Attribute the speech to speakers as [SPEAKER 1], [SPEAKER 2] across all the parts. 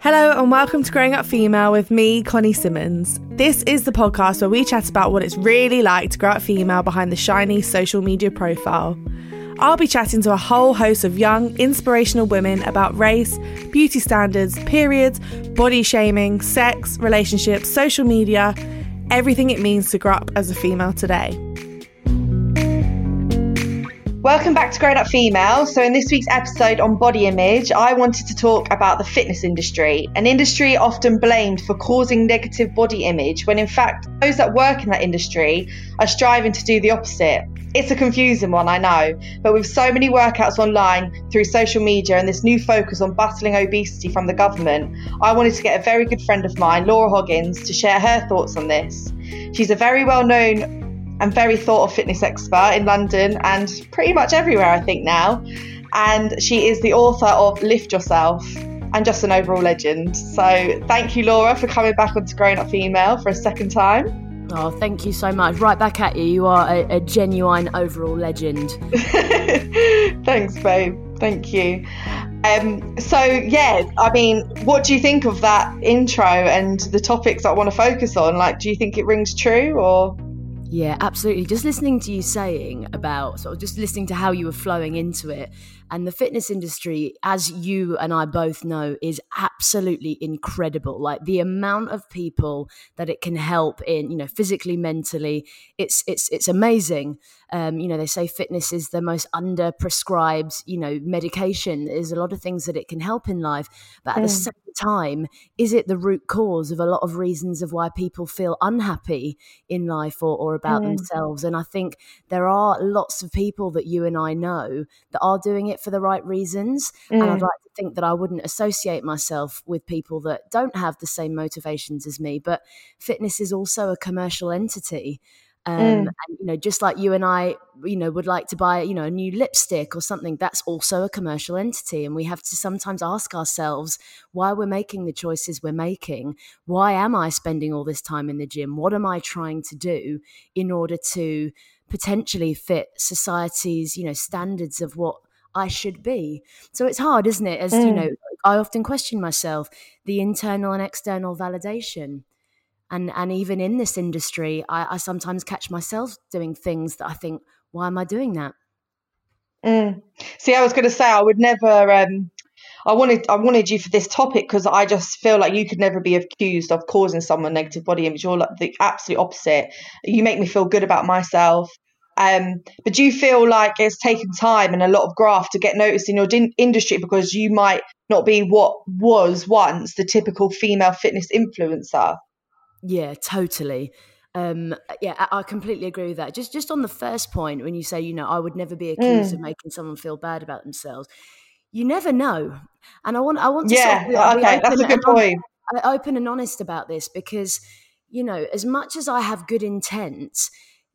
[SPEAKER 1] Hello and welcome to Growing Up Female with me, Connie Simmons. This is the podcast where we chat about what it's really like to grow up female behind the shiny social media profile. I'll be chatting to a whole host of young, inspirational women about race, beauty standards, periods, body shaming, sex, relationships, social media, everything it means to grow up as a female today.
[SPEAKER 2] Welcome back to Growing Up Female. So, in this week's episode on body image, I wanted to talk about the fitness industry, an industry often blamed for causing negative body image, when in fact, those that work in that industry are striving to do the opposite. It's a confusing one, I know, but with so many workouts online through social media and this new focus on battling obesity from the government, I wanted to get a very good friend of mine, Laura Hoggins, to share her thoughts on this. She's a very well known and very thought of fitness expert in London and pretty much everywhere, I think, now. And she is the author of Lift Yourself and just an overall legend. So thank you, Laura, for coming back onto Growing Up Female for a second time.
[SPEAKER 3] Oh, thank you so much. Right back at you. You are a, a genuine overall legend.
[SPEAKER 2] Thanks, babe. Thank you. Um, so, yeah, I mean, what do you think of that intro and the topics I want to focus on? Like, do you think it rings true or?
[SPEAKER 3] Yeah, absolutely. Just listening to you saying about sort of just listening to how you were flowing into it. And the fitness industry, as you and I both know, is absolutely incredible. Like the amount of people that it can help in, you know, physically, mentally, it's it's it's amazing. Um, you know, they say fitness is the most under prescribed, you know, medication. There's a lot of things that it can help in life. But at the same time, is it the root cause of a lot of reasons of why people feel unhappy in life or, or about themselves? And I think there are lots of people that you and I know that are doing it for the right reasons. And I'd like to think that I wouldn't associate myself with people that don't have the same motivations as me. But fitness is also a commercial entity. Um, and you know, just like you and I, you know, would like to buy, you know, a new lipstick or something, that's also a commercial entity. And we have to sometimes ask ourselves why we're making the choices we're making. Why am I spending all this time in the gym? What am I trying to do in order to potentially fit society's, you know, standards of what I should be? So it's hard, isn't it? As you know, I often question myself, the internal and external validation and and even in this industry I, I sometimes catch myself doing things that i think why am i doing that
[SPEAKER 2] Mm. See, I was going to say I would never. Um, I wanted I wanted you for this topic because I just feel like you could never be accused of causing someone negative body image. You're like the absolute opposite. You make me feel good about myself. Um, but do you feel like it's taken time and a lot of graft to get noticed in your din- industry? Because you might not be what was once the typical female fitness influencer?
[SPEAKER 3] yeah totally. Um yeah I, I completely agree with that. Just just on the first point when you say you know i would never be accused of making someone feel bad about themselves you never know. And i want i want to sort
[SPEAKER 2] Yeah,
[SPEAKER 3] of be- be
[SPEAKER 2] okay, that's a good point.
[SPEAKER 3] uh, open and honest about this because you know as much as i have good intent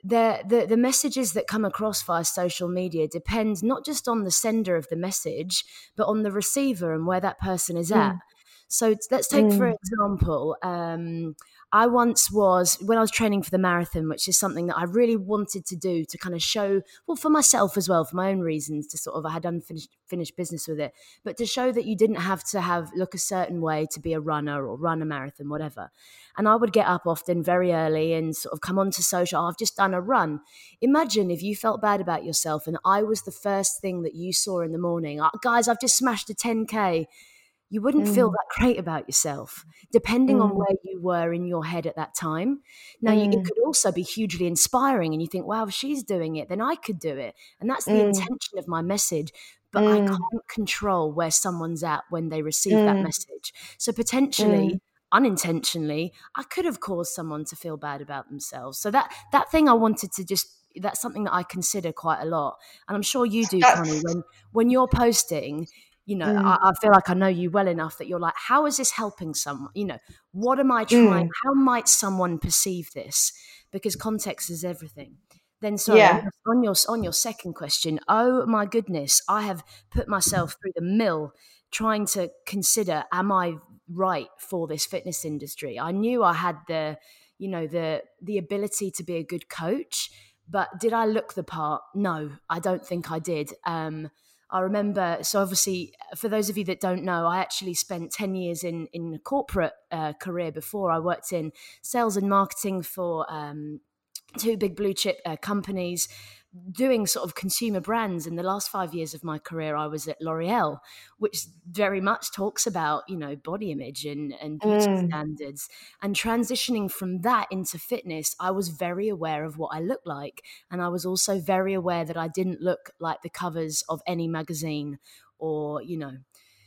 [SPEAKER 3] the, the the messages that come across via social media depend not just on the sender of the message but on the receiver and where that person is at So let's take, mm. for example, um, I once was, when I was training for the marathon, which is something that I really wanted to do to kind of show, well, for myself as well, for my own reasons, to sort of, I had unfinished finished business with it, but to show that you didn't have to have look a certain way to be a runner or run a marathon, whatever. And I would get up often very early and sort of come onto social, oh, I've just done a run. Imagine if you felt bad about yourself and I was the first thing that you saw in the morning. Oh, guys, I've just smashed a 10K you wouldn't mm. feel that great about yourself, depending mm. on where you were in your head at that time. Now, mm. you, it mm. could also be hugely inspiring, and you think, wow, if she's doing it, then I could do it. And that's the mm. intention of my message. But I mm. can't control where someone's at when they receive that message. So, potentially, unintentionally, I could have caused someone to feel bad about themselves. So, that, that thing I wanted to just that's something that I consider quite a lot, and I'm sure you do, Connie. When when you're posting, you know mm. I, I, feel like i know you well enough that you're like how is this helping someone you know what am i trying mm. how might someone perceive this because context is everything then so yeah. on your on your second question oh my goodness i have put myself through the mill trying to consider am i right for this fitness industry i knew i had the you know the the ability to be a good coach but did i look the part no i don't think i did um I remember, so obviously, for those of you that don't know, I actually spent 10 years in, in a corporate uh, career before. I worked in sales and marketing for um, two big blue chip uh, companies doing sort of consumer brands in the last five years of my career i was at l'oreal which very much talks about you know body image and, and beauty mm. standards and transitioning from that into fitness i was very aware of what i looked like and i was also very aware that i didn't look like the covers of any magazine or you know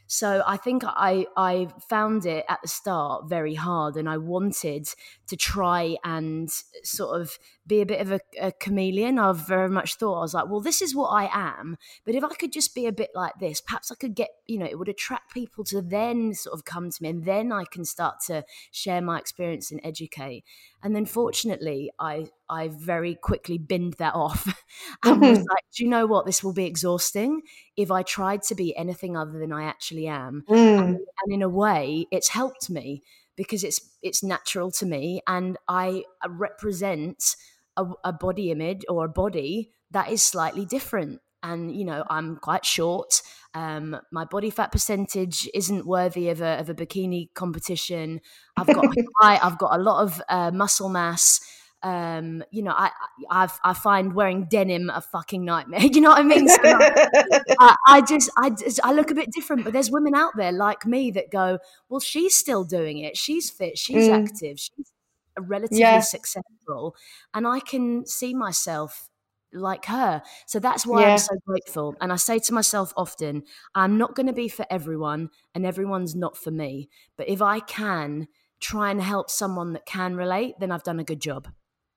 [SPEAKER 3] so I think I I found it at the start very hard, and I wanted to try and sort of be a bit of a, a, chameleon. I've very much thought I was like, well, this is what I am, but if I could just be a bit like this, perhaps I could get you know it would attract people to then sort of come to me, and then I can start to share my experience and educate. And then fortunately, I I very quickly binned that off and was like, do you know what? This will be exhausting if I tried to be anything other than I actually am. Mm. And, and in a way, it's helped me because it's it's natural to me and I represent a, a body image or a body that is slightly different and you know I'm quite short. Um, my body fat percentage isn't worthy of a, of a bikini competition. I've got high, I've got a lot of uh, muscle mass. Um, you know, I, I I find wearing denim a fucking nightmare. You know what I mean? So I, I, just I just, I look a bit different, but there's women out there like me that go, well, she's still doing it. She's fit. She's mm. active. She's relatively yeah. successful, and I can see myself like her. So that's why yeah. I'm so grateful. And I say to myself often, I'm not going to be for everyone, and everyone's not for me. But if I can try and help someone that can relate, then I've done a good job.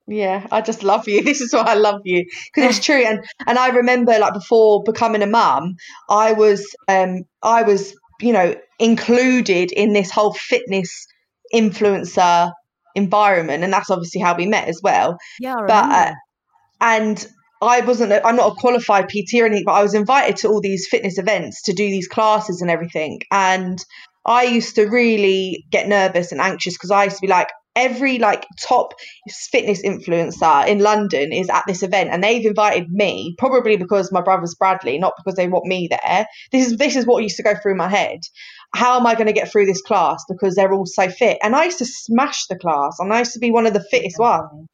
[SPEAKER 2] Yeah, I just love you. This is why I love you because it's true. And and I remember like before becoming a mum, I was um I was you know included in this whole fitness influencer environment, and that's obviously how we met as well.
[SPEAKER 3] Yeah, but uh,
[SPEAKER 2] and I wasn't, i am not a qualified PT or anything, but I was invited to all these fitness events to do these classes and everything. And I used to really get nervous and anxious because I used to be like, every like top fitness influencer in London is at this event and they've invited me probably because my brother's Bradley not because they want me there. This is this is what used to go through my head. How am I going to get through this class? Because they're all so fit. And I used to smash the class and I used to be one of the fittest ones.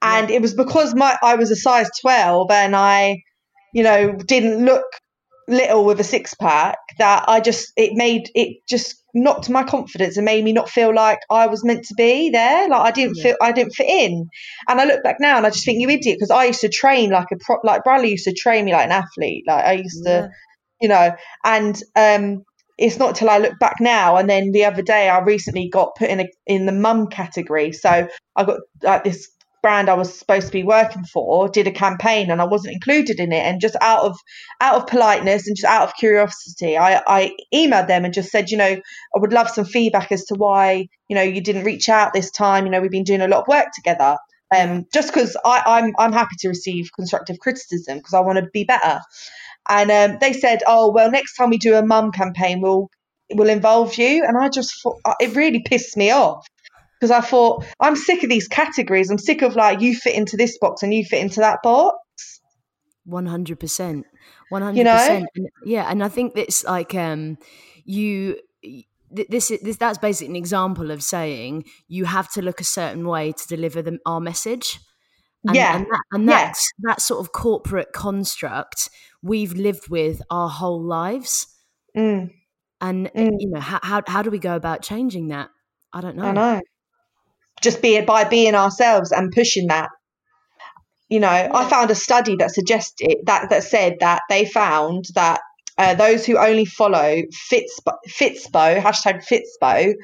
[SPEAKER 2] And it was because my I was a size 12 and I you know didn't look little with a six pack that I just it made it just knocked my confidence and made me not feel like I was meant to be there like I didn't yeah. feel I didn't fit in and I look back now and I just think you idiot because I used to train like a pro like Bradley used to train me like an athlete like I used yeah. to you know and um it's not till I look back now. And then the other day, I recently got put in a, in the mum category. So I got like this brand I was supposed to be working for did a campaign and I wasn't included in it. And just out of out of politeness and just out of curiosity I, I emailed them and just said you know I would love some feedback as to why you know you didn't reach out this time. You know we've been doing a lot of work together. Um just because I'm I'm happy to receive constructive criticism because I want to be better. And um, they said oh well next time we do a mum campaign we'll will involve you. And I just thought uh, it really pissed me off because I thought I'm sick of these categories. I'm sick of like you fit into this box and you fit into that box.
[SPEAKER 3] One hundred percent, one hundred
[SPEAKER 2] You know?
[SPEAKER 3] percent. Yeah, and I think that's like um, you. This is this, that's basically an example of saying you have to look a certain way to deliver them our message. And,
[SPEAKER 2] Yeah.
[SPEAKER 3] and, that, and that's that sort of corporate construct we've lived with our whole lives.
[SPEAKER 2] Mm,
[SPEAKER 3] And
[SPEAKER 2] Mm.
[SPEAKER 3] you know how, how how do we go about changing that? I don't know.
[SPEAKER 2] I know. Just be it by being ourselves and pushing that. You know, I found a study that suggested that that said that they found that uh, those who only follow Fitspo, Fitspo hashtag Fitspo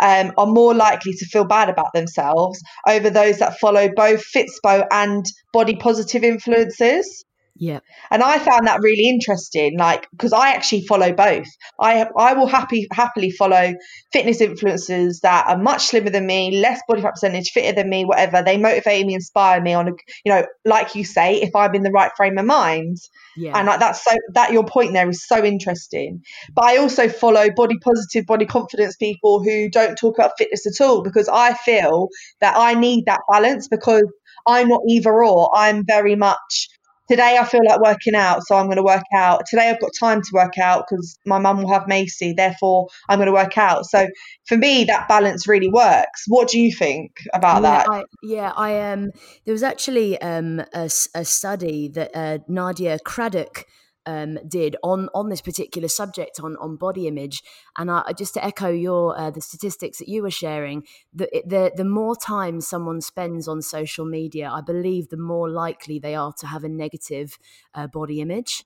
[SPEAKER 2] um, are more likely to feel bad about themselves over those that follow both Fitspo and body positive influences.
[SPEAKER 3] Yeah.
[SPEAKER 2] and I found that really interesting. Like, because I actually follow both. I I will happy happily follow fitness influencers that are much slimmer than me, less body fat percentage, fitter than me, whatever. They motivate me, inspire me on a, you know, like you say, if I'm in the right frame of mind.
[SPEAKER 3] Yeah.
[SPEAKER 2] And like that's so that your point there is so interesting. But I also follow body positive, body confidence people who don't talk about fitness at all because I feel that I need that balance because I'm not either or. I'm very much today I feel like working out, so I'm going to work out. Today I've got time to work out because my mum will have Macy, therefore I'm going to work out. So for me, that balance really works. What do you think about
[SPEAKER 3] yeah,
[SPEAKER 2] that?
[SPEAKER 3] I, yeah, I um, there was actually um, a, a study that uh, Nadia Craddock um, did on on this particular subject on on body image, and I just to echo your uh, the statistics that you were sharing, the, the the more time someone spends on social media, I believe the more likely they are to have a negative uh, body image.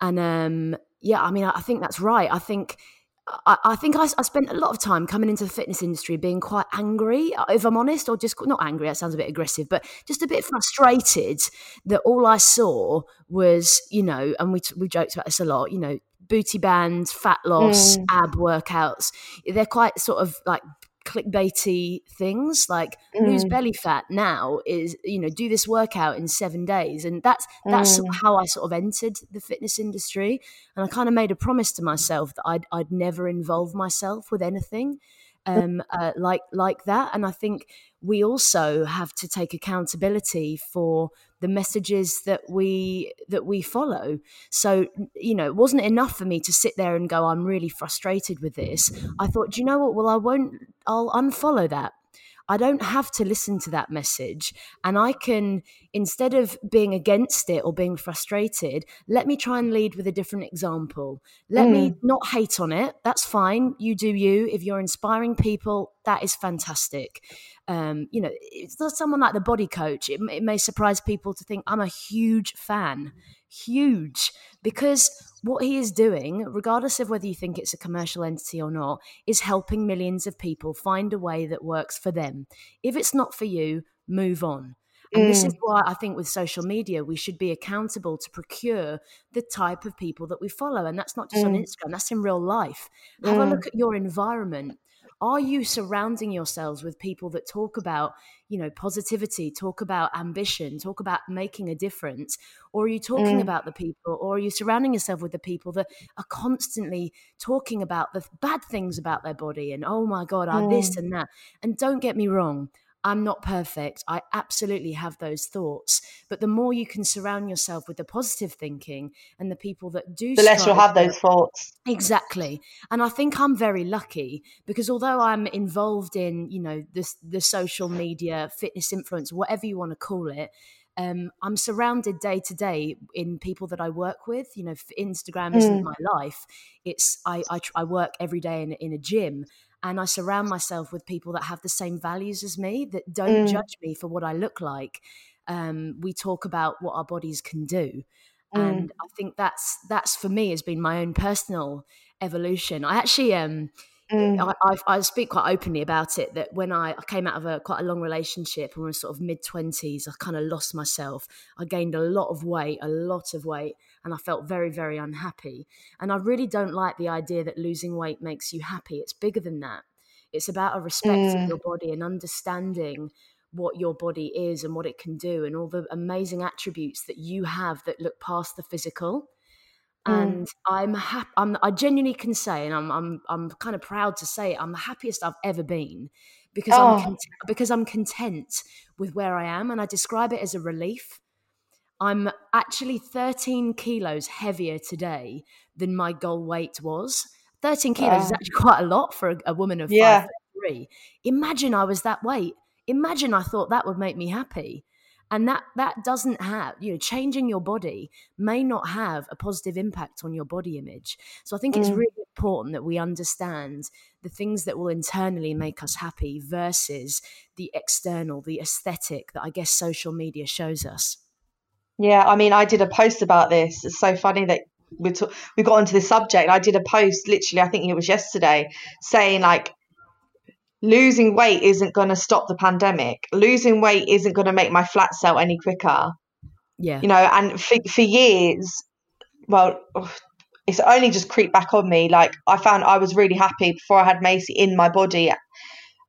[SPEAKER 3] And um, yeah, I mean, I, I think that's right. I think. I, I think I spent a lot of time coming into the fitness industry being quite angry, uh, if I'm honest, or just not angry. That sounds a bit aggressive, but just a bit frustrated that all I saw was, you know, and we we joked about this a lot, you know, booty bands, fat loss, ab workouts. They're quite sort of like clickbaity things like lose belly fat now is you know do this workout in seven days. And that's that's how i sort of entered the fitness industry. And i kind of made a promise to myself that i'd, I'd never involve myself with anything um, uh, like like that. And i think we also have to take accountability for the messages that we that we follow. So you know it wasn't enough for me to sit there and go i'm really frustrated with this. I thought do you know what? Well i won't i'll unfollow that. I don't have to listen to that message. And I can, instead of being against it or being frustrated, let me try and lead with a different example. Let me not hate on it. That's fine. You do you. If you're inspiring people, that is fantastic. Um, you know, it's not someone like the body coach. It, it may surprise people to think I'm a huge fan, huge, because what he is doing, regardless of whether you think it's a commercial entity or not, is helping millions of people find a way that works for them. If it's not for you, move on. And this mm. is why I think with social media, we should be accountable to procure the type of people that we follow. And that's not just on mm. Instagram, that's in real life. Have a mm. look at your environment. Are you surrounding yourselves with people that talk about, you know, positivity, talk about ambition, talk about making a difference? Or are you talking about the people, or are you surrounding yourself with the people that are constantly talking about the bad things about their body and, oh my God, I this and that? And don't get me wrong, I'm not perfect. I absolutely have those thoughts. But the more you can surround yourself with the positive thinking and the people that do
[SPEAKER 2] the less you'll have those thoughts.
[SPEAKER 3] Exactly. And I think I'm very lucky because although I'm involved in, you know, this the social media, fitness influence, whatever you want to call it, um, I'm surrounded day to day in people that I work with. You know, Instagram isn't my life. It's I I, tr- I work every day in, in a gym, and I surround myself with people that have the same values as me that don't judge me for what I look like. Um, we talk about what our bodies can do, and I think that's that's for me has been my own personal evolution. I actually um. I, I, I speak quite openly about it that when I, I came out of a quite a long relationship and was sort of mid 20s, I kind of lost myself. I gained a lot of weight, a lot of weight, and I felt very, very unhappy. And I really don't like the idea that losing weight makes you happy. It's bigger than that. It's about a respect of mm. your body and understanding what your body is and what it can do and all the amazing attributes that you have that look past the physical. Mm. and I'm happy. I'm, I genuinely can say, and I'm, I'm, I'm kind of proud to say, it, I'm the happiest I've ever been because
[SPEAKER 2] Oh.
[SPEAKER 3] I'm cont- because I'm content with where I am, and I describe it as a relief. I'm actually 13 kilos heavier today than my goal weight was. 13 kilos is actually quite a lot for a, a woman of
[SPEAKER 2] Yeah.
[SPEAKER 3] five foot three. Imagine I was that weight. Imagine I thought that would make me happy. And that that doesn't have, you know, changing your body may not have a positive impact on your body image. So I think it's
[SPEAKER 2] Mm.
[SPEAKER 3] really important that we understand the things that will internally make us happy versus the external, the aesthetic that I guess social media shows us.
[SPEAKER 2] Yeah, I mean, I did a post about this. It's so funny that we t- we got onto this subject. I did a post literally, I think it was yesterday, saying like losing weight isn't going to stop the pandemic. Losing weight isn't going to make my flat sell any quicker.
[SPEAKER 3] Yeah.
[SPEAKER 2] You know, and for for years, well, it's only just creeped back on me. Like I found I was really happy before I had Macy in my body.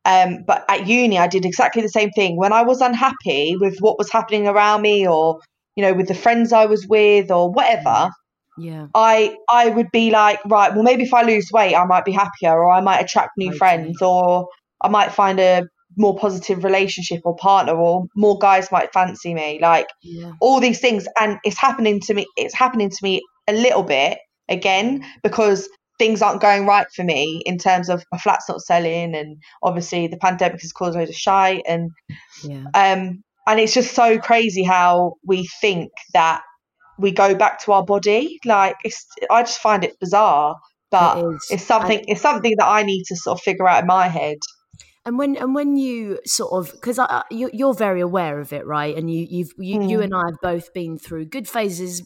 [SPEAKER 2] Um, but at uni, I did exactly the same thing. When I was unhappy with what was happening around me, or you know, with the friends I was with, or whatever,
[SPEAKER 3] Yeah.
[SPEAKER 2] I I would be like, right, well, maybe if I lose weight, I might be happier, or I might attract new friends, or I might find a more positive relationship or partner, or more guys might fancy me. Like
[SPEAKER 3] Yeah.
[SPEAKER 2] all these things and it's happening to me it's happening to me a little bit again because things aren't going right for me in terms of my flat's not selling and obviously the pandemic has caused loads of shite and
[SPEAKER 3] Yeah.
[SPEAKER 2] um and it's just so crazy how we think that we go back to our body like it's i just find it bizarre but
[SPEAKER 3] It
[SPEAKER 2] it's something it's something that i need to sort of figure out in my head
[SPEAKER 3] And when and when you sort of because you, you're very aware of it, right? And you you've you, you
[SPEAKER 2] Mm.
[SPEAKER 3] and I have both been through good phases,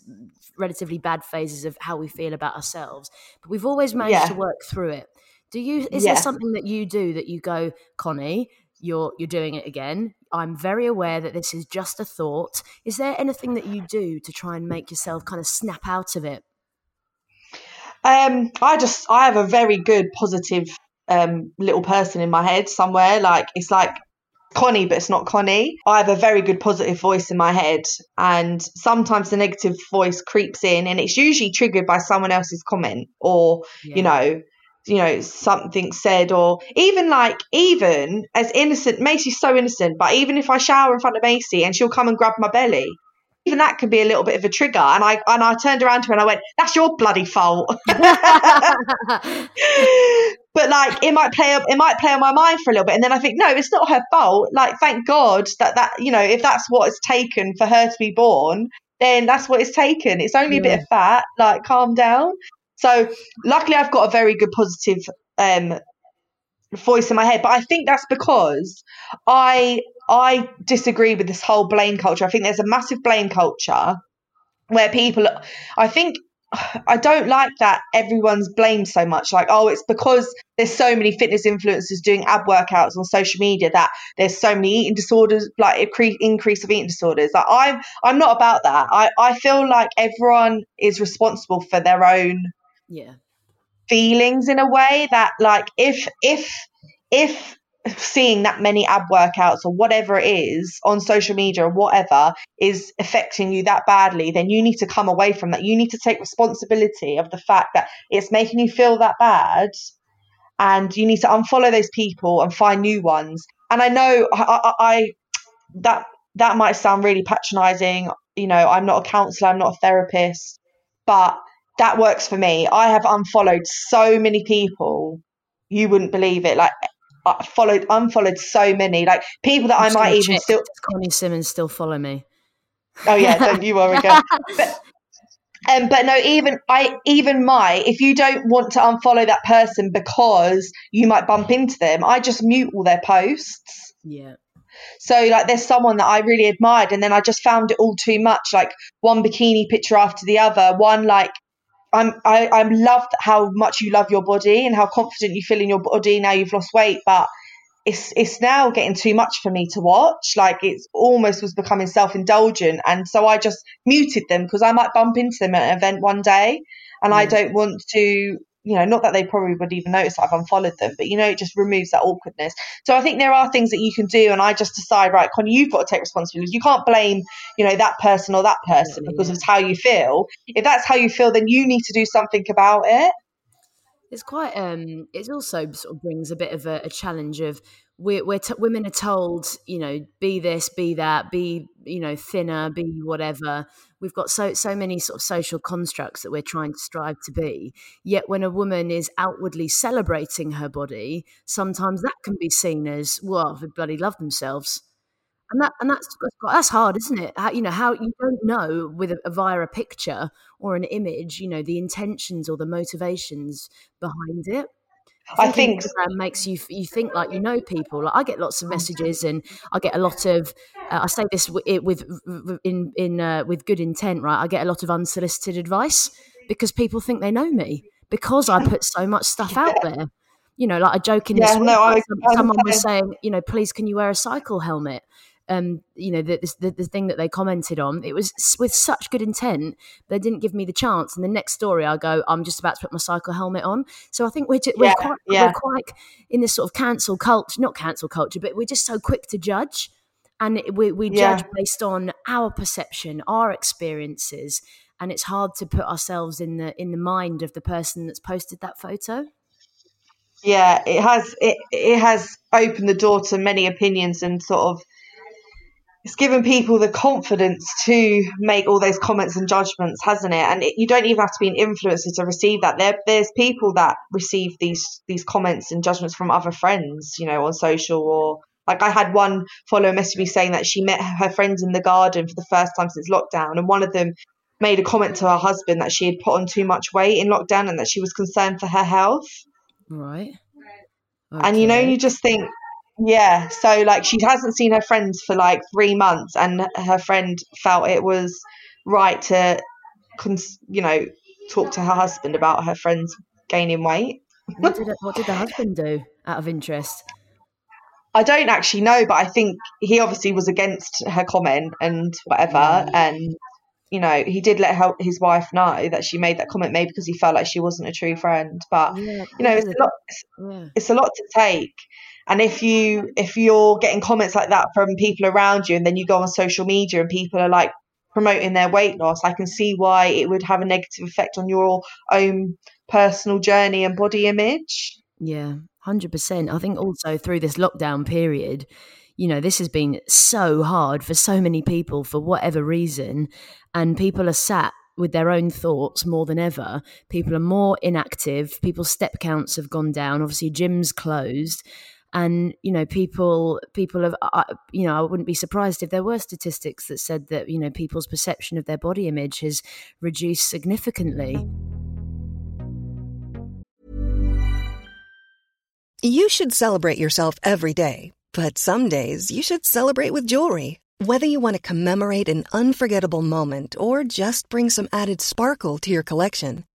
[SPEAKER 3] relatively bad phases of how we feel about ourselves, but we've always managed
[SPEAKER 2] Yeah.
[SPEAKER 3] to work through it. Do you? Is
[SPEAKER 2] Yeah.
[SPEAKER 3] there something that you do that you go, Connie? You're you're doing it again. I'm very aware that this is just a thought. Is there anything that you do to try and make yourself kind of snap out of it?
[SPEAKER 2] Um, I just I have a very good positive um little person in my head somewhere. Like it's like Connie, but it's not Connie. I have a very good positive voice in my head, and sometimes the negative voice creeps in, and it's usually triggered by someone else's comment or
[SPEAKER 3] Yeah.
[SPEAKER 2] you know you know something said or even like even as innocent macy's so innocent but even if i shower in front of macy and she'll come and grab my belly even that can be a little bit of a trigger. And i and i turned around to her and i went that's your bloody fault. But like it might play up it might play on my mind for a little bit. And then i think no it's not her fault. Like thank god that that you know if that's what it's taken for her to be born then that's what it's taken. It's only a bit of fat. Like calm down so luckily i've got a very good positive um voice in my head but i think that's because i i disagree with this whole blame culture i think there's a massive blame culture where people i think I don't like that everyone's blamed so much. Like, oh, it's because there's so many fitness influencers doing ab workouts on social media that there's so many eating disorders, like increase of eating disorders. Like, I'm I'm not about that. I I feel like everyone is responsible for their own
[SPEAKER 3] yeah.
[SPEAKER 2] feelings in a way that like if if if seeing that many ab workouts or whatever it is on social media or whatever is affecting you that badly then you need to come away from that you need to take responsibility of the fact that it's making you feel that bad and you need to unfollow those people and find new ones and i know i, I, I that that might sound really patronizing you know i'm not a counselor i'm not a therapist but that works for me. I have unfollowed so many people. You wouldn't believe it. Like I followed unfollowed so many. Like people that i might even still
[SPEAKER 3] Connie Simmons still follow me?
[SPEAKER 2] oh yeah don't you worry girl. But, um, but no even i even my if you don't want to unfollow that person because you might bump into them i just mute all their posts.
[SPEAKER 3] Yeah.
[SPEAKER 2] so like there's someone that I really admired and then I just found it all too much. Like one bikini picture after the other one like I'm I I love how much you love your body and how confident you feel in your body now you've lost weight but it's it's now getting too much for me to watch. Like it's almost was becoming self-indulgent and so I just muted them because I might bump into them at an event one day and I don't want to you know, not that they probably would even notice that I've unfollowed them, but you know, it just removes that awkwardness. So I think there are things that you can do, and I just decide, right, Connie, you've got to take responsibility. You can't blame, you know, that person or that person because
[SPEAKER 3] yeah.
[SPEAKER 2] it's how you feel. If that's how you feel, then you need to do something about it.
[SPEAKER 3] It's quite. Um, it also sort of brings a bit of a, a challenge of we're, we're t- women are told, you know, be this, be that, be you know thinner, be whatever. We've got so so many sort of social constructs that we're trying to strive to be. Yet when a woman is outwardly celebrating her body, sometimes that can be seen as well, they bloody love themselves and that and that's that's hard, isn't it? How, you know how you don't know with a, via a picture or an image, you know, the intentions or the motivations behind it.
[SPEAKER 2] I think,
[SPEAKER 3] Instagram makes you you think like you know people. Like I get lots of messages, and I get a lot of. Uh, I say this with, with in in uh, with good intent, right? I get a lot of unsolicited advice because people think they know me because I put so much stuff out there. You know, like a joke in
[SPEAKER 2] yeah,
[SPEAKER 3] this week,
[SPEAKER 2] I,
[SPEAKER 3] someone was saying, you know, please can you wear a cycle helmet? Um, you know, the, the, the thing that they commented on. It was with such good intent, they didn't give me the chance. And the next story, I go, I'm just about to put my cycle helmet on. So I think we're just, we're, quite, yeah. we're quite in this sort of cancel culture, not cancel culture, but we're just so quick to judge. And we, we yeah. judge based on our perception, our experiences, and it's hard to put ourselves in the in the mind of the person that's posted that photo
[SPEAKER 2] yeah it has it, it has opened the door to many opinions and sort of it's given people the confidence to make all those comments and judgments, hasn't it? And it, you don't even have to be an influencer to receive that. There, there's people that receive these these comments and judgments from other friends, you know, on social or like I had one follower message me saying that she met her friends in the garden for the first time since lockdown, and one of them made a comment to her husband that she had put on too much weight in lockdown and that she was concerned for her health.
[SPEAKER 3] Right.
[SPEAKER 2] Okay. And you know, you just think yeah, so like she hasn't seen her friends for like three months, and her friend felt it was right to, you know, talk to her husband about her friends gaining weight.
[SPEAKER 3] what, did, what did the husband do out of interest?
[SPEAKER 2] I don't actually know, but I think he obviously was against her comment and whatever, mm. and you know he did let her, his wife know that she made that comment maybe because he felt like she wasn't a true friend. But yeah, you know, it's a lot. It's, yeah. it's a lot to take and if you if you're getting comments like that from people around you and then you go on social media and people are like promoting their weight loss i can see why it would have a negative effect on your own personal journey and body image
[SPEAKER 3] yeah 100% i think also through this lockdown period you know this has been so hard for so many people for whatever reason and people are sat with their own thoughts more than ever. People are more inactive. People's step counts have gone down. Obviously, gyms closed and you know people people have uh, you know i wouldn't be surprised if there were statistics that said that you know people's perception of their body image has reduced significantly.
[SPEAKER 4] You should celebrate yourself every day but some days you should celebrate with jewelry. Whether you want to commemorate an unforgettable moment or just bring some added sparkle to your collection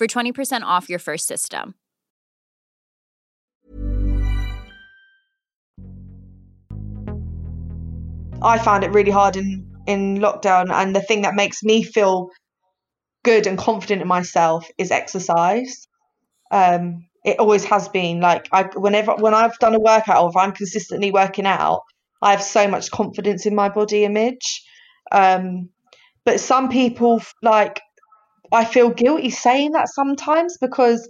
[SPEAKER 5] for 20% off your first system.
[SPEAKER 2] I found it really hard in, in lockdown. And the thing that makes me feel good and confident in myself is exercise. Um, it always has been like I whenever when I've done a workout or if I'm consistently working out, I have so much confidence in my body image. Um, but some people like I feel guilty saying that sometimes because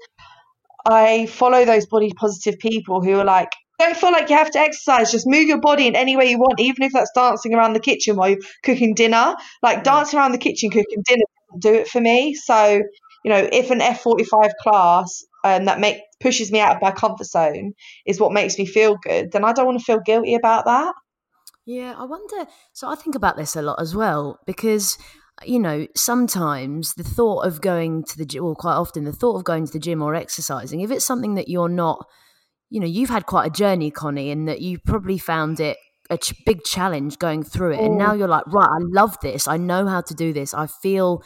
[SPEAKER 2] I follow those body positive people who are like, don't feel like you have to exercise. Just move your body in any way you want, even if that's dancing around the kitchen while you're cooking dinner. Like dancing around the kitchen cooking dinner do it for me. So, you know, if an F45 class um, that make pushes me out of my comfort zone is what makes me feel good, then I don't want to feel guilty about that.
[SPEAKER 3] Yeah, I wonder. So I think about this a lot as well because you know, sometimes the thought of going to the gym, or quite often the thought of going to the gym or exercising, if it's something that you're not, you know, you've had quite a journey, Connie, and that you probably found it a ch- big challenge going through it. And now mm. you're like, right, I love this. I know how to do this. I feel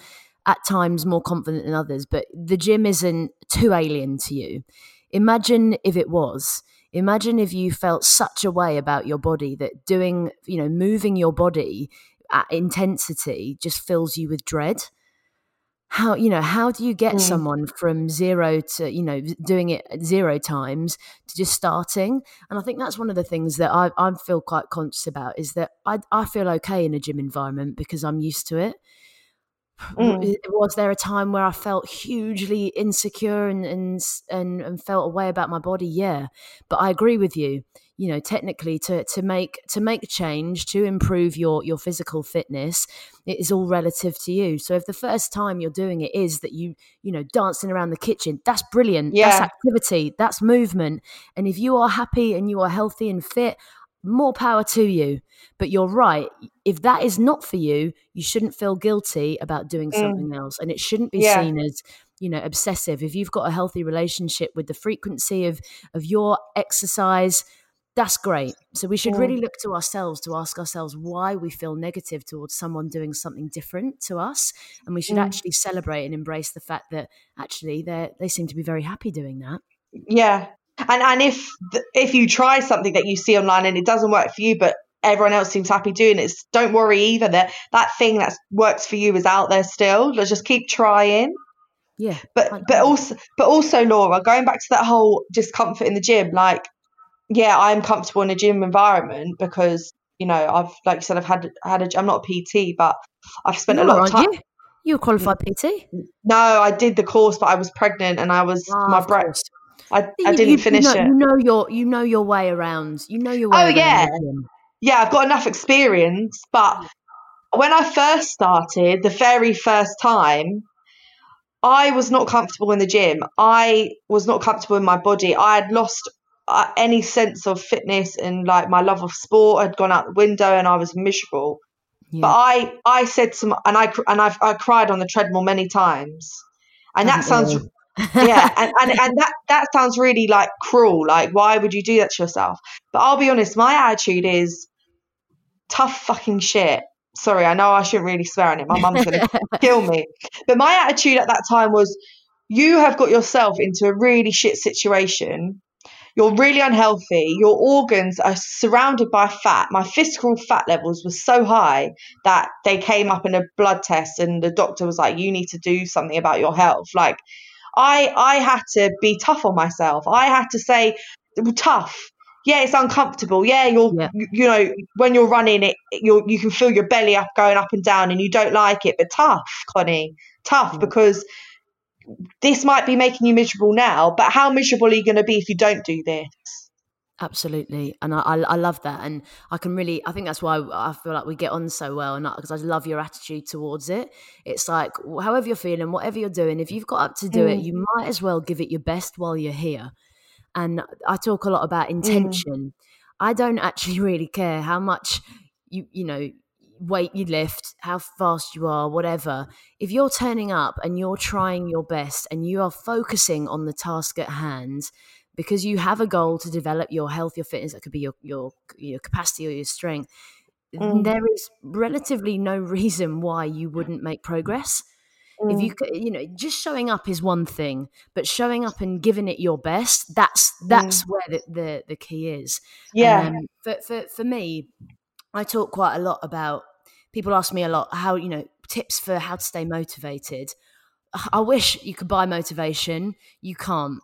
[SPEAKER 3] at times more confident than others, but the gym isn't too alien to you. Imagine if it was. Imagine if you felt such a way about your body that doing, you know, moving your body intensity just fills you with dread how you know how do you get
[SPEAKER 2] Mm.
[SPEAKER 3] someone from zero to you know doing it zero times to just starting and i think that's one of the things that i, I feel quite conscious about is that I, I feel okay in a gym environment because i'm used to it
[SPEAKER 2] Mm.
[SPEAKER 3] was there a time where I felt hugely insecure and, and and and felt a way about my body? Yeah, but I agree with you. You know, technically, to to make to make change to improve your your physical fitness, it is all relative to you. So if the first time you're doing it is that you you know dancing around the kitchen, that's brilliant. That's activity. That's movement. And if you are happy and you are healthy and fit, more power to you. But you're right. If that is not for you, you shouldn't feel guilty about doing
[SPEAKER 2] Mm.
[SPEAKER 3] something else. And it shouldn't be
[SPEAKER 2] Yeah.
[SPEAKER 3] seen as, you know, obsessive. If you've got a healthy relationship with the frequency of of your exercise, that's great. So we should really look to ourselves to ask ourselves why we feel negative towards someone doing something different to us. And we should
[SPEAKER 2] Mm.
[SPEAKER 3] actually celebrate and embrace the fact that actually they they seem to be very happy doing that.
[SPEAKER 2] Yeah, and and if if you try something that you see online and it doesn't work for you, but everyone else seems happy doing it, don't worry either. That that thing that works for you is out there still. Let's just keep trying.
[SPEAKER 3] Yeah.
[SPEAKER 2] But but also but also Laura, going back to that whole discomfort in the gym, like yeah, I'm comfortable in a gym environment because you know I've like you said I've had had a I'm not a PT, but I've spent a lot of time.
[SPEAKER 3] you? You're a qualified PT.
[SPEAKER 2] No, I did the course, but I was pregnant and I was
[SPEAKER 3] Ah,
[SPEAKER 2] my breast. I, I didn't
[SPEAKER 3] you-
[SPEAKER 2] finish
[SPEAKER 3] you know,
[SPEAKER 2] it.
[SPEAKER 3] You know your you know your way around. You know your way
[SPEAKER 2] Oh
[SPEAKER 3] around
[SPEAKER 2] yeah, yeah. I've got enough experience, but when I first started, the very first time, I was not comfortable in the gym. I was not comfortable in my body. I had lost uh, any sense of fitness and like my love of sport had gone out the window, and I was miserable. But I, I said some and I, and I've, I cried on the treadmill many times, and that sounds, yeah, and, and and that that sounds really like cruel. Like, why would you do that to yourself? But I'll be honest, my attitude is tough fucking shit. Sorry, I know I shouldn't really swear on it. My mum's gonna kill me. But my attitude at that time was, you have got yourself into a really shit situation. You're really unhealthy. Your organs are surrounded by fat. My physical fat levels were so high that they came up in a blood test, and the doctor was like, "You need to do something about your health." Like, I I had to be tough on myself. I had to say, "Tough." Yeah, it's uncomfortable. Yeah, you're you, you know when you're running it, you you can feel your belly up going up and down, and you don't like it. But tough, Connie, tough because this might be making you miserable now, but how miserable are you going to be if you don't do this?
[SPEAKER 3] Absolutely, and I, I, I love that, and I can really I think that's why I feel like we get on so well, and because I love your attitude towards it. It's like however you're feeling, whatever you're doing, if you've got up to do mm. it, you might as well give it your best while you're here. And I talk a lot about mm. intention. Mm. I don't actually really care how much you you know weight you lift, how fast you are, whatever. If you're turning up and you're trying your best and you are focusing on the task at hand because you have a goal to develop your health, your fitness, that could be your your your capacity or your strength, mm. there is relatively no reason why you wouldn't make progress. Mm. If you mm. you know, just showing up is one thing, but showing up and giving it your best, that's that's mm. where the, the, the key is.
[SPEAKER 2] Yeah.
[SPEAKER 3] Um, for, for for me, I talk quite a lot about people ask me a lot how, you know, tips for how to stay motivated. I wish you could buy motivation. You can't.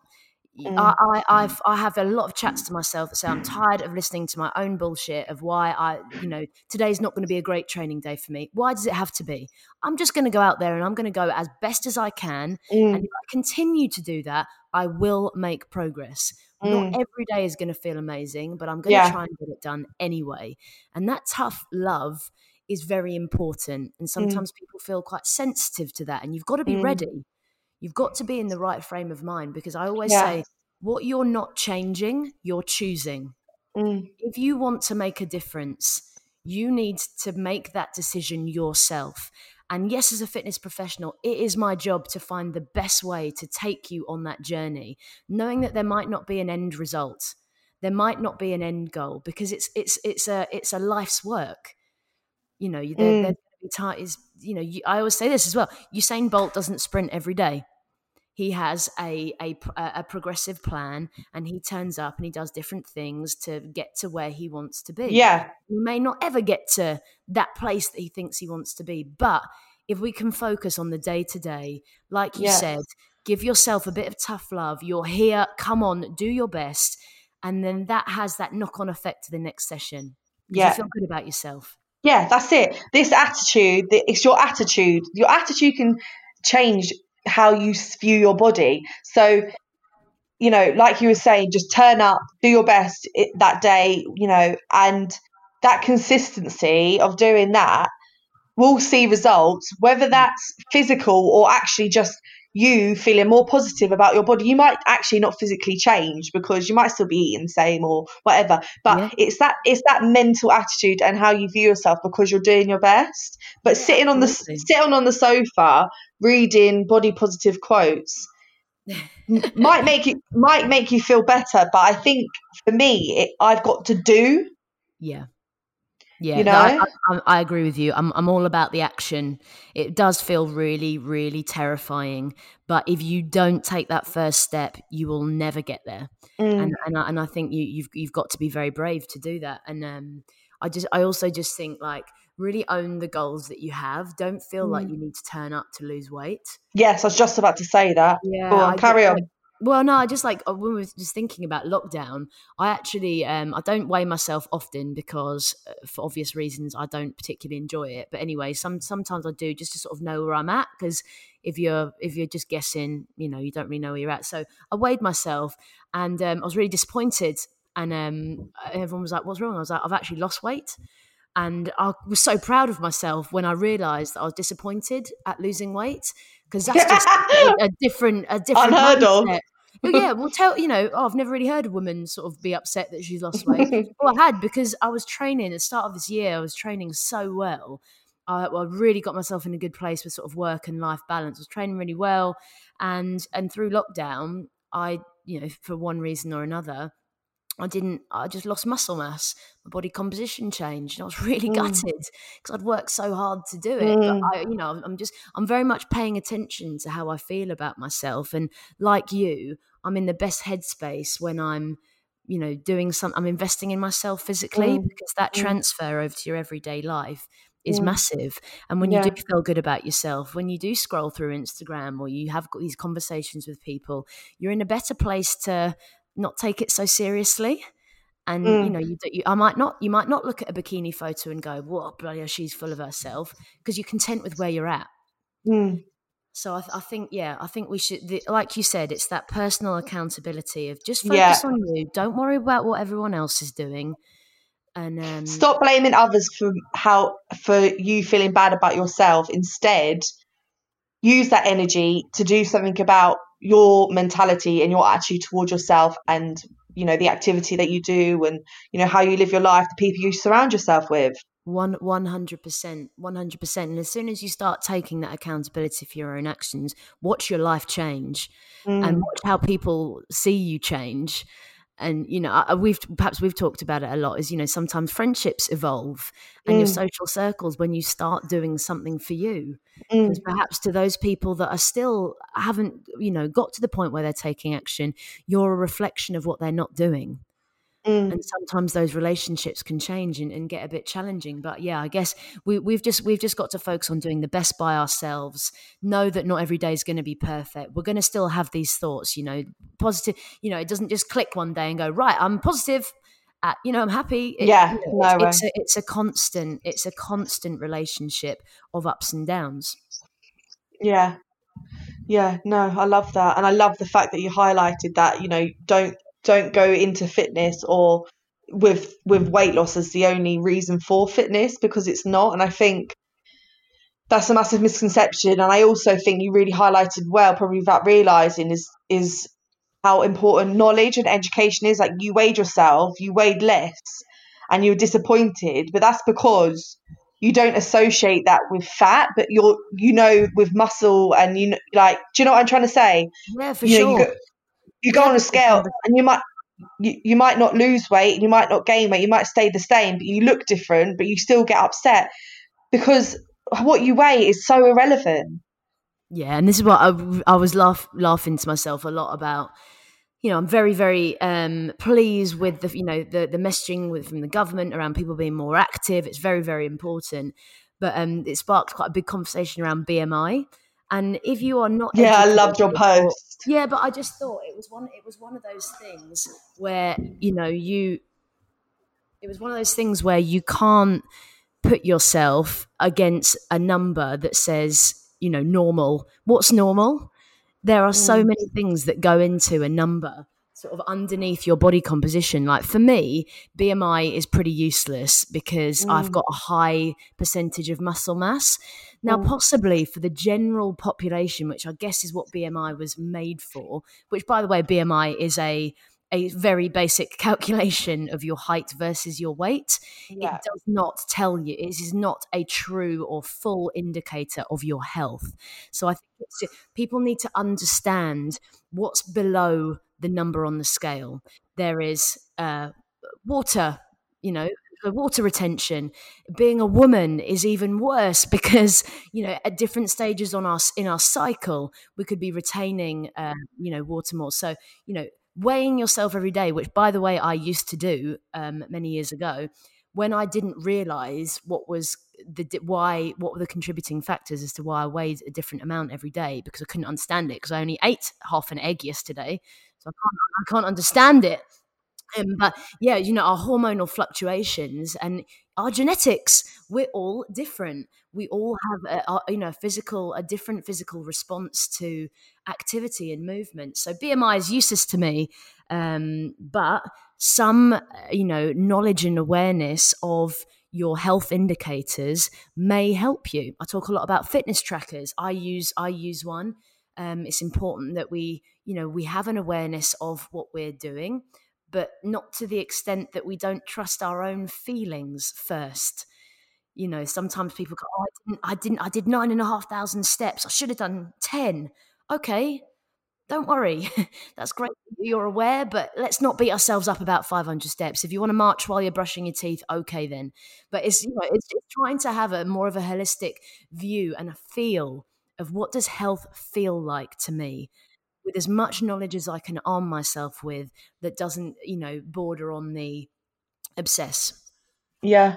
[SPEAKER 3] Mm. I, I, I've, I have a lot of chats to myself that say I'm tired of listening to my own bullshit of why I, you know, today's not going to be a great training day for me. Why does it have to be? I'm just going to go out there and I'm going to go as best as I can. Mm. And if I continue to do that, I will make progress. Mm. Not every day is going to feel amazing, but I'm going to yeah. try and get it done anyway. And that tough love is very important. And mm. sometimes mm. people feel quite sensitive to that. And you've got to be mm. ready You've got to be in the right frame of mind because I always yeah. say, what you're not changing, you're choosing. Mm. If you want to make a difference, you need to make that decision yourself. And yes, as a fitness professional, it is my job to find the best way to take you on that journey, knowing that there might not be an end result. There might not be an end goal because it's it's it's a it's a life's work. You know, there, mm. is you know you, I always say this as well. Usain Bolt doesn't sprint every day he has a, a, a progressive plan and he turns up and he does different things to get to where he wants to be.
[SPEAKER 2] Yeah.
[SPEAKER 3] He may not ever get to that place that he thinks he wants to be, but if we can focus on the day to day, like you yeah. said, give yourself a bit of tough love. You're here, come on, do your best. And then that has that knock on effect to the next session. Yeah. You feel good about yourself.
[SPEAKER 2] Yeah, that's it. This attitude, it's your attitude. Your attitude can change how you view your body. So, you know, like you were saying, just turn up, do your best that day, you know, and that consistency of doing that will see results, whether that's physical or actually just you feeling more positive about your body. You might actually not physically change because you might still be eating the same or whatever. But yeah. it's that it's that mental attitude and how you view yourself because you're doing your best. But yeah, sitting on the sitting on the sofa reading body positive quotes might make it might make you feel better. But I think for me, it, I've got to do.
[SPEAKER 3] Yeah. Yeah, you know, no, I, I, I, agree with you. I'm I'm all about the action. It does feel really, really terrifying, but if you don't take that first step, you will never get there. Mm. And and I, and I think you you've you've got to be very brave to do that. And um, I just I also just think like really own the goals that you have. Don't feel mm. like you need to turn up to lose weight.
[SPEAKER 2] Yes, I was just about to say that. Yeah, on, carry on.
[SPEAKER 3] Well, no, I just like uh, when we were just thinking about lockdown. I actually, um, I don't weigh myself often because, uh, for obvious reasons, I don't particularly enjoy it. But anyway, some sometimes I do just to sort of know where I'm at because if you're if you're just guessing, you know, you don't really know where you're at. So I weighed myself, and um, I was really disappointed. And um, everyone was like, "What's wrong?" I was like, "I've actually lost weight." And I was so proud of myself when I realised that I was disappointed at losing weight because that's just a, a, different, a different
[SPEAKER 2] unheard mindset. of.
[SPEAKER 3] Yeah, well, tell you know, oh, I've never really heard a woman sort of be upset that she's lost weight. well, I had because I was training at the start of this year. I was training so well. I, well, I really got myself in a good place with sort of work and life balance. I was training really well, and and through lockdown, I you know for one reason or another, I didn't. I just lost muscle mass. My body composition changed, and I was really mm. gutted because I'd worked so hard to do it. Mm. But I, you know, I'm just. I'm very much paying attention to how I feel about myself, and like you, I'm in the best headspace when I'm, you know, doing some. I'm investing in myself physically mm. because that mm. transfer over to your everyday life is mm. massive. And when yeah. you do feel good about yourself, when you do scroll through Instagram or you have got these conversations with people, you're in a better place to not take it so seriously. And mm. you know, you, you, I might not, you might not look at a bikini photo and go, "What bloody hell, she's full of herself," because you're content with where you're at.
[SPEAKER 2] Mm.
[SPEAKER 3] So I, I, think, yeah, I think we should, the, like you said, it's that personal accountability of just focus
[SPEAKER 2] Yeah.
[SPEAKER 3] on you. Don't worry about what everyone else is doing. And um,
[SPEAKER 2] Stop blaming others for how for you feeling bad about yourself. Instead, use that energy to do something about your mentality and your attitude towards yourself and you know the activity that you do and you know how you live your life the people you surround yourself with
[SPEAKER 3] One one hundred percent, one hundred percent. And as soon as you start taking that accountability for your own actions, watch your life change,
[SPEAKER 2] Mm.
[SPEAKER 3] and watch how people see you change. And you know, we've perhaps we've talked about it a lot. Is you know, sometimes friendships evolve, and your
[SPEAKER 2] Mm.
[SPEAKER 3] social circles when you start doing something for you.
[SPEAKER 2] Mm.
[SPEAKER 3] Because perhaps to those people that are still haven't, you know, got to the point where they're taking action, you're a reflection of what they're not doing
[SPEAKER 2] Mm.
[SPEAKER 3] and sometimes those relationships can change and, and get a bit challenging but yeah i guess we, we've just we've just got to focus on doing the best by ourselves know that not every day is going to be perfect we're going to still have these thoughts you know positive you know it doesn't just click one day and go right i'm positive uh, you know i'm happy It-
[SPEAKER 2] Yeah,
[SPEAKER 3] you know,
[SPEAKER 2] no
[SPEAKER 3] it's, it's a it's a constant it's a constant relationship of ups and downs
[SPEAKER 2] Yeah. Yeah, no, I love that. And I love the fact that you highlighted that, you know, don't don't go into fitness or with with weight loss as the only reason for fitness because it's not. And I think that's a massive misconception. And I also think you really highlighted well, probably without realizing, is is how important knowledge and education is. Like you weighed yourself, you weighed less, and you were disappointed, but that's because you don't associate that with fat, but you're you know with muscle and you know, like do you know what I'm trying to say?
[SPEAKER 3] yeah for
[SPEAKER 2] you know,
[SPEAKER 3] sure
[SPEAKER 2] you go, you go on a scale and you might you, you might not lose weight, you might not gain weight, you might stay the same, but you look different, but you still get upset because what you weigh is so irrelevant.
[SPEAKER 3] Yeah, and this is what I, I was laugh, laughing to myself a lot about. You know, I'm very, very um, pleased with the you know the the messaging with, from the government around people being more active. It's very, very important. But um, it sparked quite a big conversation around BMI. And if you are not,
[SPEAKER 2] Yeah, I loved your
[SPEAKER 3] or-
[SPEAKER 2] post.
[SPEAKER 3] yeah, but I just thought it was one. It was one of those things where you know you. It was one of those things where you can't put yourself against a number that says you know normal. What's normal? There are so
[SPEAKER 2] Mm.
[SPEAKER 3] many things that go into a number sort of underneath your body composition. Like for me, BMI is pretty useless because I've
[SPEAKER 2] Mm.
[SPEAKER 3] got a high percentage of muscle mass. Now, possibly for the general population, which I guess is what BMI was made for, which by the way, BMI is a a very basic calculation of your height versus your weight.
[SPEAKER 2] Yeah.
[SPEAKER 3] It does not tell you, it is not a true or full indicator of your health. So I think it's, people need to understand what's below the number on the scale. There is uh, water, you know, the water retention. Being a woman is even worse because you know at different stages on us in our cycle we could be retaining uh, you know water more. So you know weighing yourself every day, which by the way I used to do um, many years ago. When I didn't realize what was the why, what were the contributing factors as to why I weighed a different amount every day because I couldn't understand it because I only ate half an egg yesterday, so I can't, I can't understand it. Um, but yeah, you know, our hormonal fluctuations and our genetics, we're all different. We all have, a, a, you know, physical, a different physical response to activity and movement. So BMI is useless to me, um, but some, uh, you know, knowledge and awareness of your health indicators may help you. I talk a lot about fitness trackers. I use I use one. Um, it's important that we, you know, we have an awareness of what we're doing but not to the extent that we don't trust our own feelings first. You know, sometimes people go, "Oh, I didn't, I didn't, I did nine and a half thousand steps. I should have done ten. Okay, don't worry, that's great. You're aware, but let's not beat ourselves up about 500 steps. If you want to march while you're brushing your teeth, okay then. But it's you know, it's, it's trying to have a more of a holistic view and a feel of what does health feel like to me with as much knowledge as I can arm myself with that doesn't, you know, border on the obsess.
[SPEAKER 2] Yeah.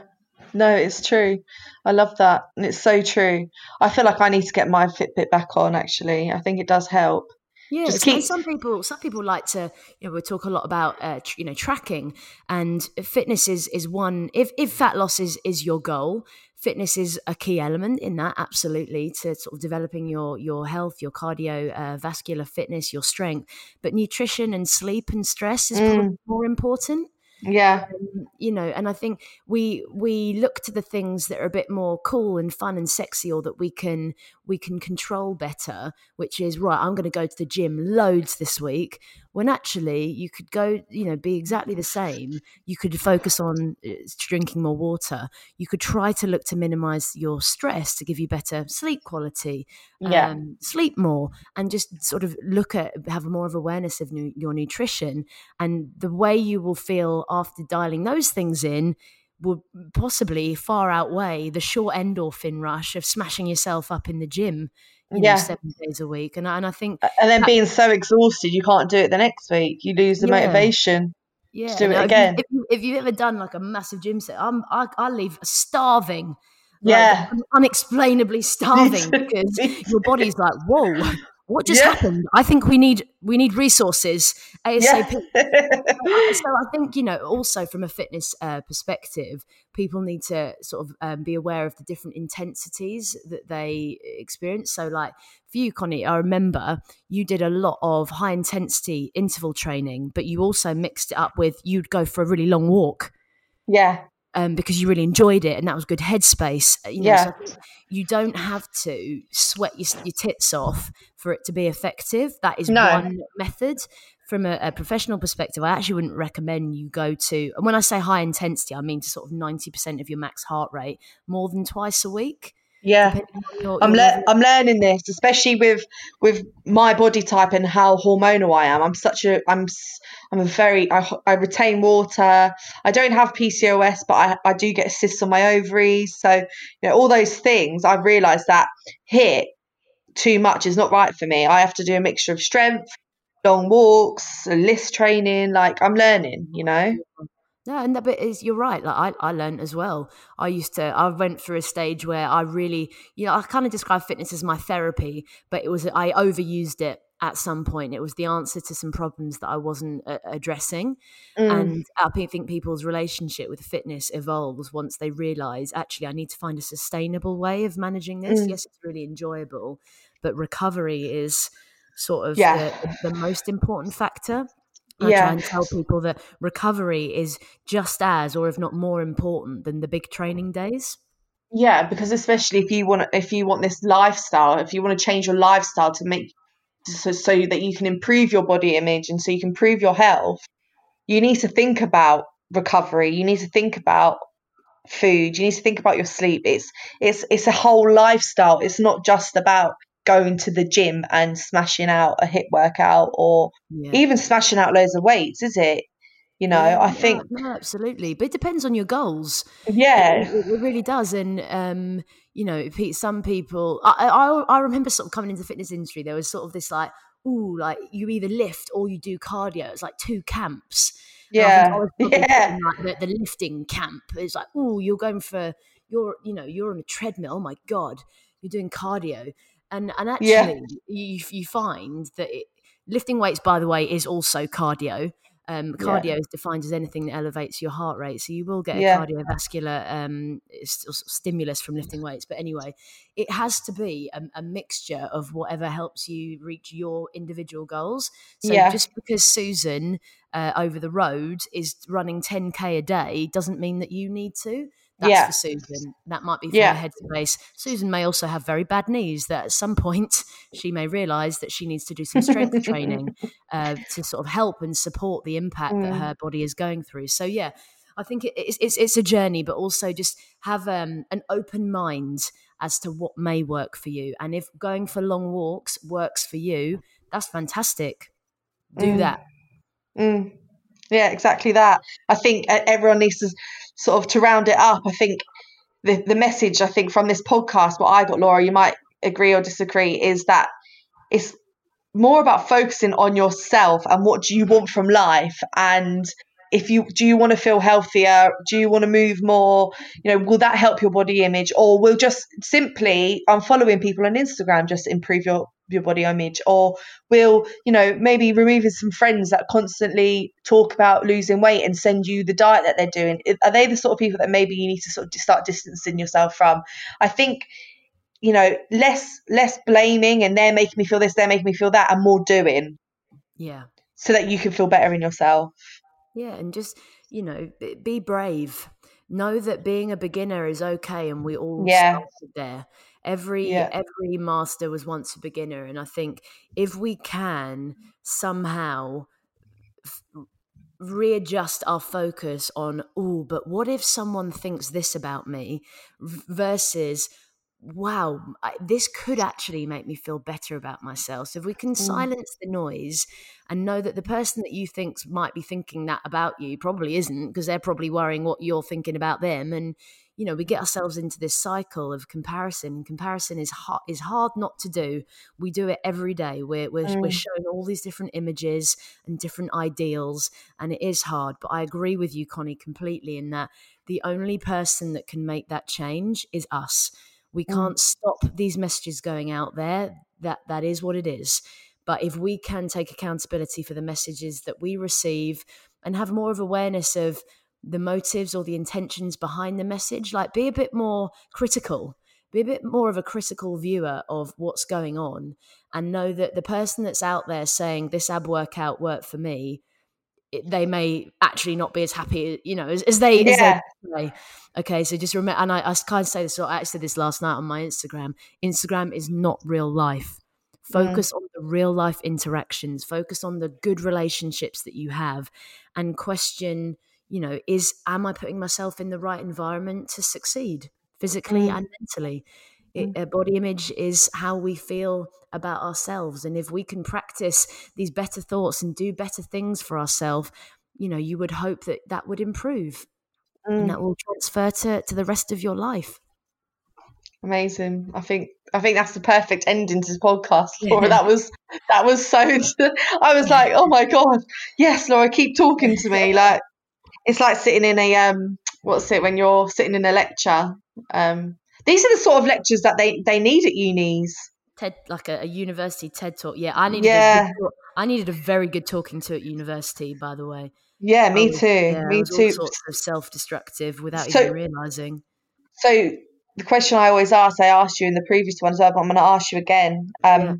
[SPEAKER 2] No, it's true. I love that. And it's so true. I feel like I need to get my Fitbit back on actually. I think it does help.
[SPEAKER 3] Yeah,
[SPEAKER 2] Just keep-
[SPEAKER 3] some people some people like to you know we talk a lot about uh, tr- you know tracking and fitness is is one if if fat loss is is your goal fitness is a key element in that absolutely to sort of developing your your health your cardiovascular uh, fitness your strength. But nutrition and sleep and stress is mm. more important.
[SPEAKER 2] Yeah.
[SPEAKER 3] Um, you know and i think we we look to the things that are a bit more cool and fun and sexy or that we can we can control better which is right i'm going to go to the gym loads this week when actually you could go you know be exactly the same. You could focus on uh, drinking more water. You could try to look to minimize your stress to give you better sleep quality
[SPEAKER 2] yeah.
[SPEAKER 3] Um, sleep more and just sort of look at have more of awareness of nu- your nutrition. And the way you will feel after dialing those things in would possibly far outweigh the short endorphin rush of smashing yourself up in the gym you know, yeah. seven days a week. And, and I think.
[SPEAKER 2] And then that, being so exhausted, you can't do it the next week. You lose the yeah. motivation. Yeah. To do it again.
[SPEAKER 3] If, you, if, you, have ever done like a massive gym set, I'm, I, I leave starving.
[SPEAKER 2] Yeah.
[SPEAKER 3] Like, unexplainably starving because your body's like, whoa, what just yeah. happened? I think we need we need resources ASAP. Yeah. so I think you know also from a fitness uh, perspective, people need to sort of um, be aware of the different intensities that they experience. So like for you, Connie, I remember you did a lot of high intensity interval training, but you also mixed it up with you'd go for a really long walk.
[SPEAKER 2] Yeah
[SPEAKER 3] um, because you really enjoyed it and that was good headspace. Uh, you know,
[SPEAKER 2] yeah.
[SPEAKER 3] So you don't have to sweat your, your, tits off for it to be effective. That is
[SPEAKER 2] no.
[SPEAKER 3] one method. From a, a, professional perspective, I actually wouldn't recommend you go to, and when I say high intensity, I mean to sort of 90% of your max heart rate more than twice a week.
[SPEAKER 2] Yeah, your, I'm le- I'm learning this, especially with with my body type and how hormonal I am. I'm such a I'm I'm a very I, I retain water. I don't have PCOS, but I, I do get cysts on my ovaries. So you know all those things. I've realised that HIIT too much is not right for me. I have to do a mixture of strength, long walks, LISS training. Like I'm learning, you know.
[SPEAKER 3] No, and that bit is you're right. Like I, I learned as well. I used to. I went through a stage where I really, you know, I kind of describe fitness as my therapy, but it was I overused it at some point. It was the answer to some problems that I wasn't uh, addressing, mm. and I think people's relationship with fitness evolves once they realize actually I need to find a sustainable way of managing this. Mm. Yes, it's really enjoyable, but recovery is sort of
[SPEAKER 2] yeah.
[SPEAKER 3] the, the most important factor I yeah. try and tell people that recovery is just as, or if not more important than the big training days.
[SPEAKER 2] Yeah, because especially if you want if you want this lifestyle, if you want to change your lifestyle to make so, so that you can improve your body image and so you can improve your health, you need to think about recovery. You need to think about food. You need to think about your sleep. It's it's it's a whole lifestyle. It's not just about going to the gym and smashing out a HIIT workout or yeah. even smashing out loads of weights, is it? You know, yeah, I think
[SPEAKER 3] absolutely, but it depends on your goals.
[SPEAKER 2] Yeah,
[SPEAKER 3] it, it really does. And um, you know, some people, I, I, I remember sort of coming into the fitness industry. There was sort of this like, ooh, like you either lift or you do cardio. It's like two camps.
[SPEAKER 2] Yeah, yeah.
[SPEAKER 3] Like the, the lifting camp. It's like, ooh, you're going for you're, you know, you're on a treadmill. Oh my god, you're doing cardio and and actually yeah. you you find that it, lifting weights by the way is also cardio um, cardio yeah. is defined as anything that elevates your heart rate, so you will get a yeah. cardiovascular um, stimulus from lifting weights. But anyway, it has to be a, a, mixture of whatever helps you reach your individual goals. So yeah. just because Susan uh, over the road is running 10k a day doesn't mean that you need to. That's yeah. for Susan. That might be for yeah. her headspace. Susan may also have very bad knees that at some point she may realize that she needs to do some strength training uh, to sort of help and support the impact mm. that her body is going through. So, yeah, I think it, it's, it's, it's a journey, but also just have um, an open mind as to what may work for you. And if going for long walks works for you, that's fantastic. Do
[SPEAKER 2] mm.
[SPEAKER 3] that.
[SPEAKER 2] Mm. Yeah, exactly that. I think uh, everyone needs to sort of to round it up. I think the the message I think from this podcast, what I got, Laura, you might agree or disagree, is that it's more about focusing on yourself and what do you want from life and if you do you want to feel healthier do you want to move more you know will that help your body image or will just simply unfollowing people on instagram just improve your your body image or will you know maybe removing some friends that constantly talk about losing weight and send you the diet that they're doing. Are they the sort of people that maybe you need to sort of start distancing yourself from? I think you know less less blaming and they're making me feel this they're making me feel that and more doing.
[SPEAKER 3] Yeah.
[SPEAKER 2] So that you can feel better in yourself.
[SPEAKER 3] Yeah and just you know be brave. Know that being a beginner is okay and we all
[SPEAKER 2] yeah.
[SPEAKER 3] started there every
[SPEAKER 2] Yeah.
[SPEAKER 3] every master was once a beginner and i think if we can somehow f- readjust our focus on oh but what if someone thinks this about me? versus wow I, this could actually make me feel better about myself. So if we can mm. silence the noise and know that the person that you think might be thinking that about you probably isn't because they're probably worrying what you're thinking about them and you know we get ourselves into this cycle of comparison comparison is hard is hard not to do. We do it every day. We're we're, we're
[SPEAKER 2] Mm.
[SPEAKER 3] shown all these different images and different ideals and it is hard but i agree with you connie completely in that the only person that can make that change is us. We
[SPEAKER 2] Mm.
[SPEAKER 3] can't stop these messages going out there. That that is what it is. But if we can take accountability for the messages that we receive and have more of awareness of the motives or the intentions behind the message like be a bit more critical. Be a bit more of a critical viewer of what's going on and know that the person that's out there saying this ab workout worked for me it, they may actually not be as happy you know as, as they as they okay so just remember and I, I kind of say this so i actually said this last night on my instagram. Instagram is not real life. Mm. Focus on the real life interactions. Focus on the good relationships that you have and question you know is am i putting myself in the right environment to succeed physically
[SPEAKER 2] Mm.
[SPEAKER 3] and mentally it, uh, body image is how we feel about ourselves and if we can practice these better thoughts and do better things for ourselves you know you would hope that that would improve and
[SPEAKER 2] Mm.
[SPEAKER 3] that will transfer to, to the rest of your life
[SPEAKER 2] Amazing. I think I think that's the perfect ending to the podcast, Laura.
[SPEAKER 3] Yeah.
[SPEAKER 2] That was that was so I was like, oh my god, yes, Laura, keep talking to me. Like it's like sitting in a um what's it when you're sitting in a lecture. Um these are the sort of lectures that they, they need at unis.
[SPEAKER 3] TED, like a, a university TED talk. Yeah, I needed. A
[SPEAKER 2] Yeah.
[SPEAKER 3] I needed a very good talking to at university. By the way,
[SPEAKER 2] Yeah, me
[SPEAKER 3] was-
[SPEAKER 2] too.
[SPEAKER 3] yeah,
[SPEAKER 2] me too.
[SPEAKER 3] All sorts of self-destructive without
[SPEAKER 2] So-
[SPEAKER 3] even realizing.
[SPEAKER 2] So the question I always ask, I asked you in the previous one as well, but I'm going to ask you again. Um,
[SPEAKER 3] Yeah.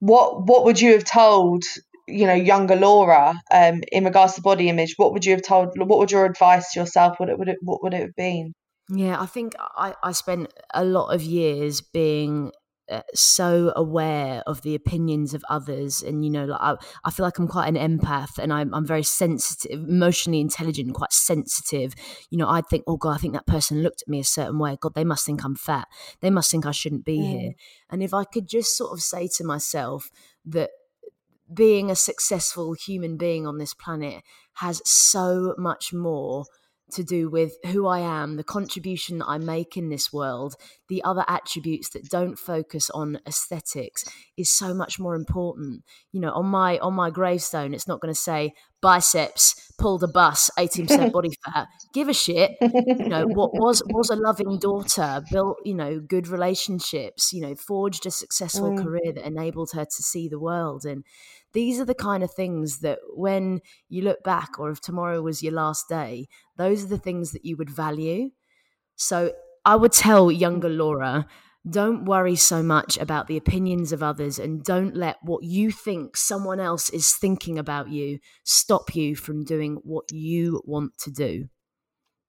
[SPEAKER 2] What what would you have told you know younger Laura um, in regards to body image? What would you have told? What would your advice to yourself? What it would it what would it have been?
[SPEAKER 3] Yeah, I think I, I spent a lot of years being uh, so aware of the opinions of others, and you know, like I, I feel like I'm quite an empath, and I'm I'm very sensitive, emotionally intelligent, quite sensitive. You know, I'd think, oh god, I think that person looked at me a certain way. God, they must think I'm fat. They must think I shouldn't be here. And if I could just sort of say to myself that being a successful human being on this planet has so much more to do with who I am, the contribution that I make in this world, the other attributes that don't focus on aesthetics is so much more important. You know, on my on my gravestone, it's not going to say biceps, pulled a bus, 18% body fat. Give a shit. You know, what was was a loving daughter, built, you know, good relationships, you know, forged a successful
[SPEAKER 2] Mm.
[SPEAKER 3] career that enabled her to see the world. And these are the kind of things that when you look back or if tomorrow was your last day, those are the things that you would value. So I would tell younger Laura, don't worry so much about the opinions of others and don't let what you think someone else is thinking about you stop you from doing what you want to do.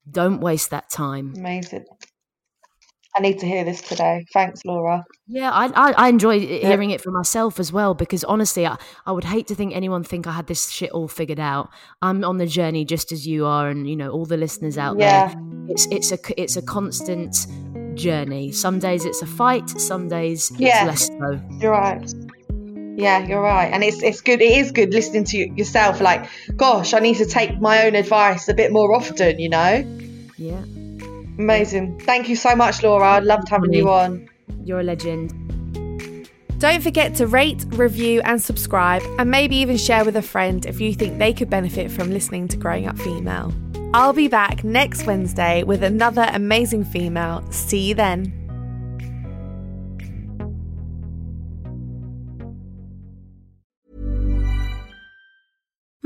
[SPEAKER 3] Don't waste that time.
[SPEAKER 2] Amazing. I need to hear this today. Thanks, Laura.
[SPEAKER 3] Yeah, I, I, I enjoy hearing it for myself as well because honestly, I, I would hate to think anyone think I had this shit all figured out. I'm on the journey just as you are, and you know all the listeners out
[SPEAKER 2] Yeah.
[SPEAKER 3] there. It's it's a it's a constant journey. Some days it's a fight, some days
[SPEAKER 2] Yeah.
[SPEAKER 3] it's less so.
[SPEAKER 2] You're right. Yeah, you're right. And it's it's good. It is good listening to yourself. Like, gosh, I need to take my own advice a bit more often. You know.
[SPEAKER 3] Yeah,
[SPEAKER 2] Amazing. Thank you so much, Laura. I loved having you on.
[SPEAKER 3] you're a legend.
[SPEAKER 1] Don't forget to rate, review, and subscribe, and maybe even share with a friend if you think they could benefit from listening to Growing Up Female. I'll be back next Wednesday with another amazing female. See you then.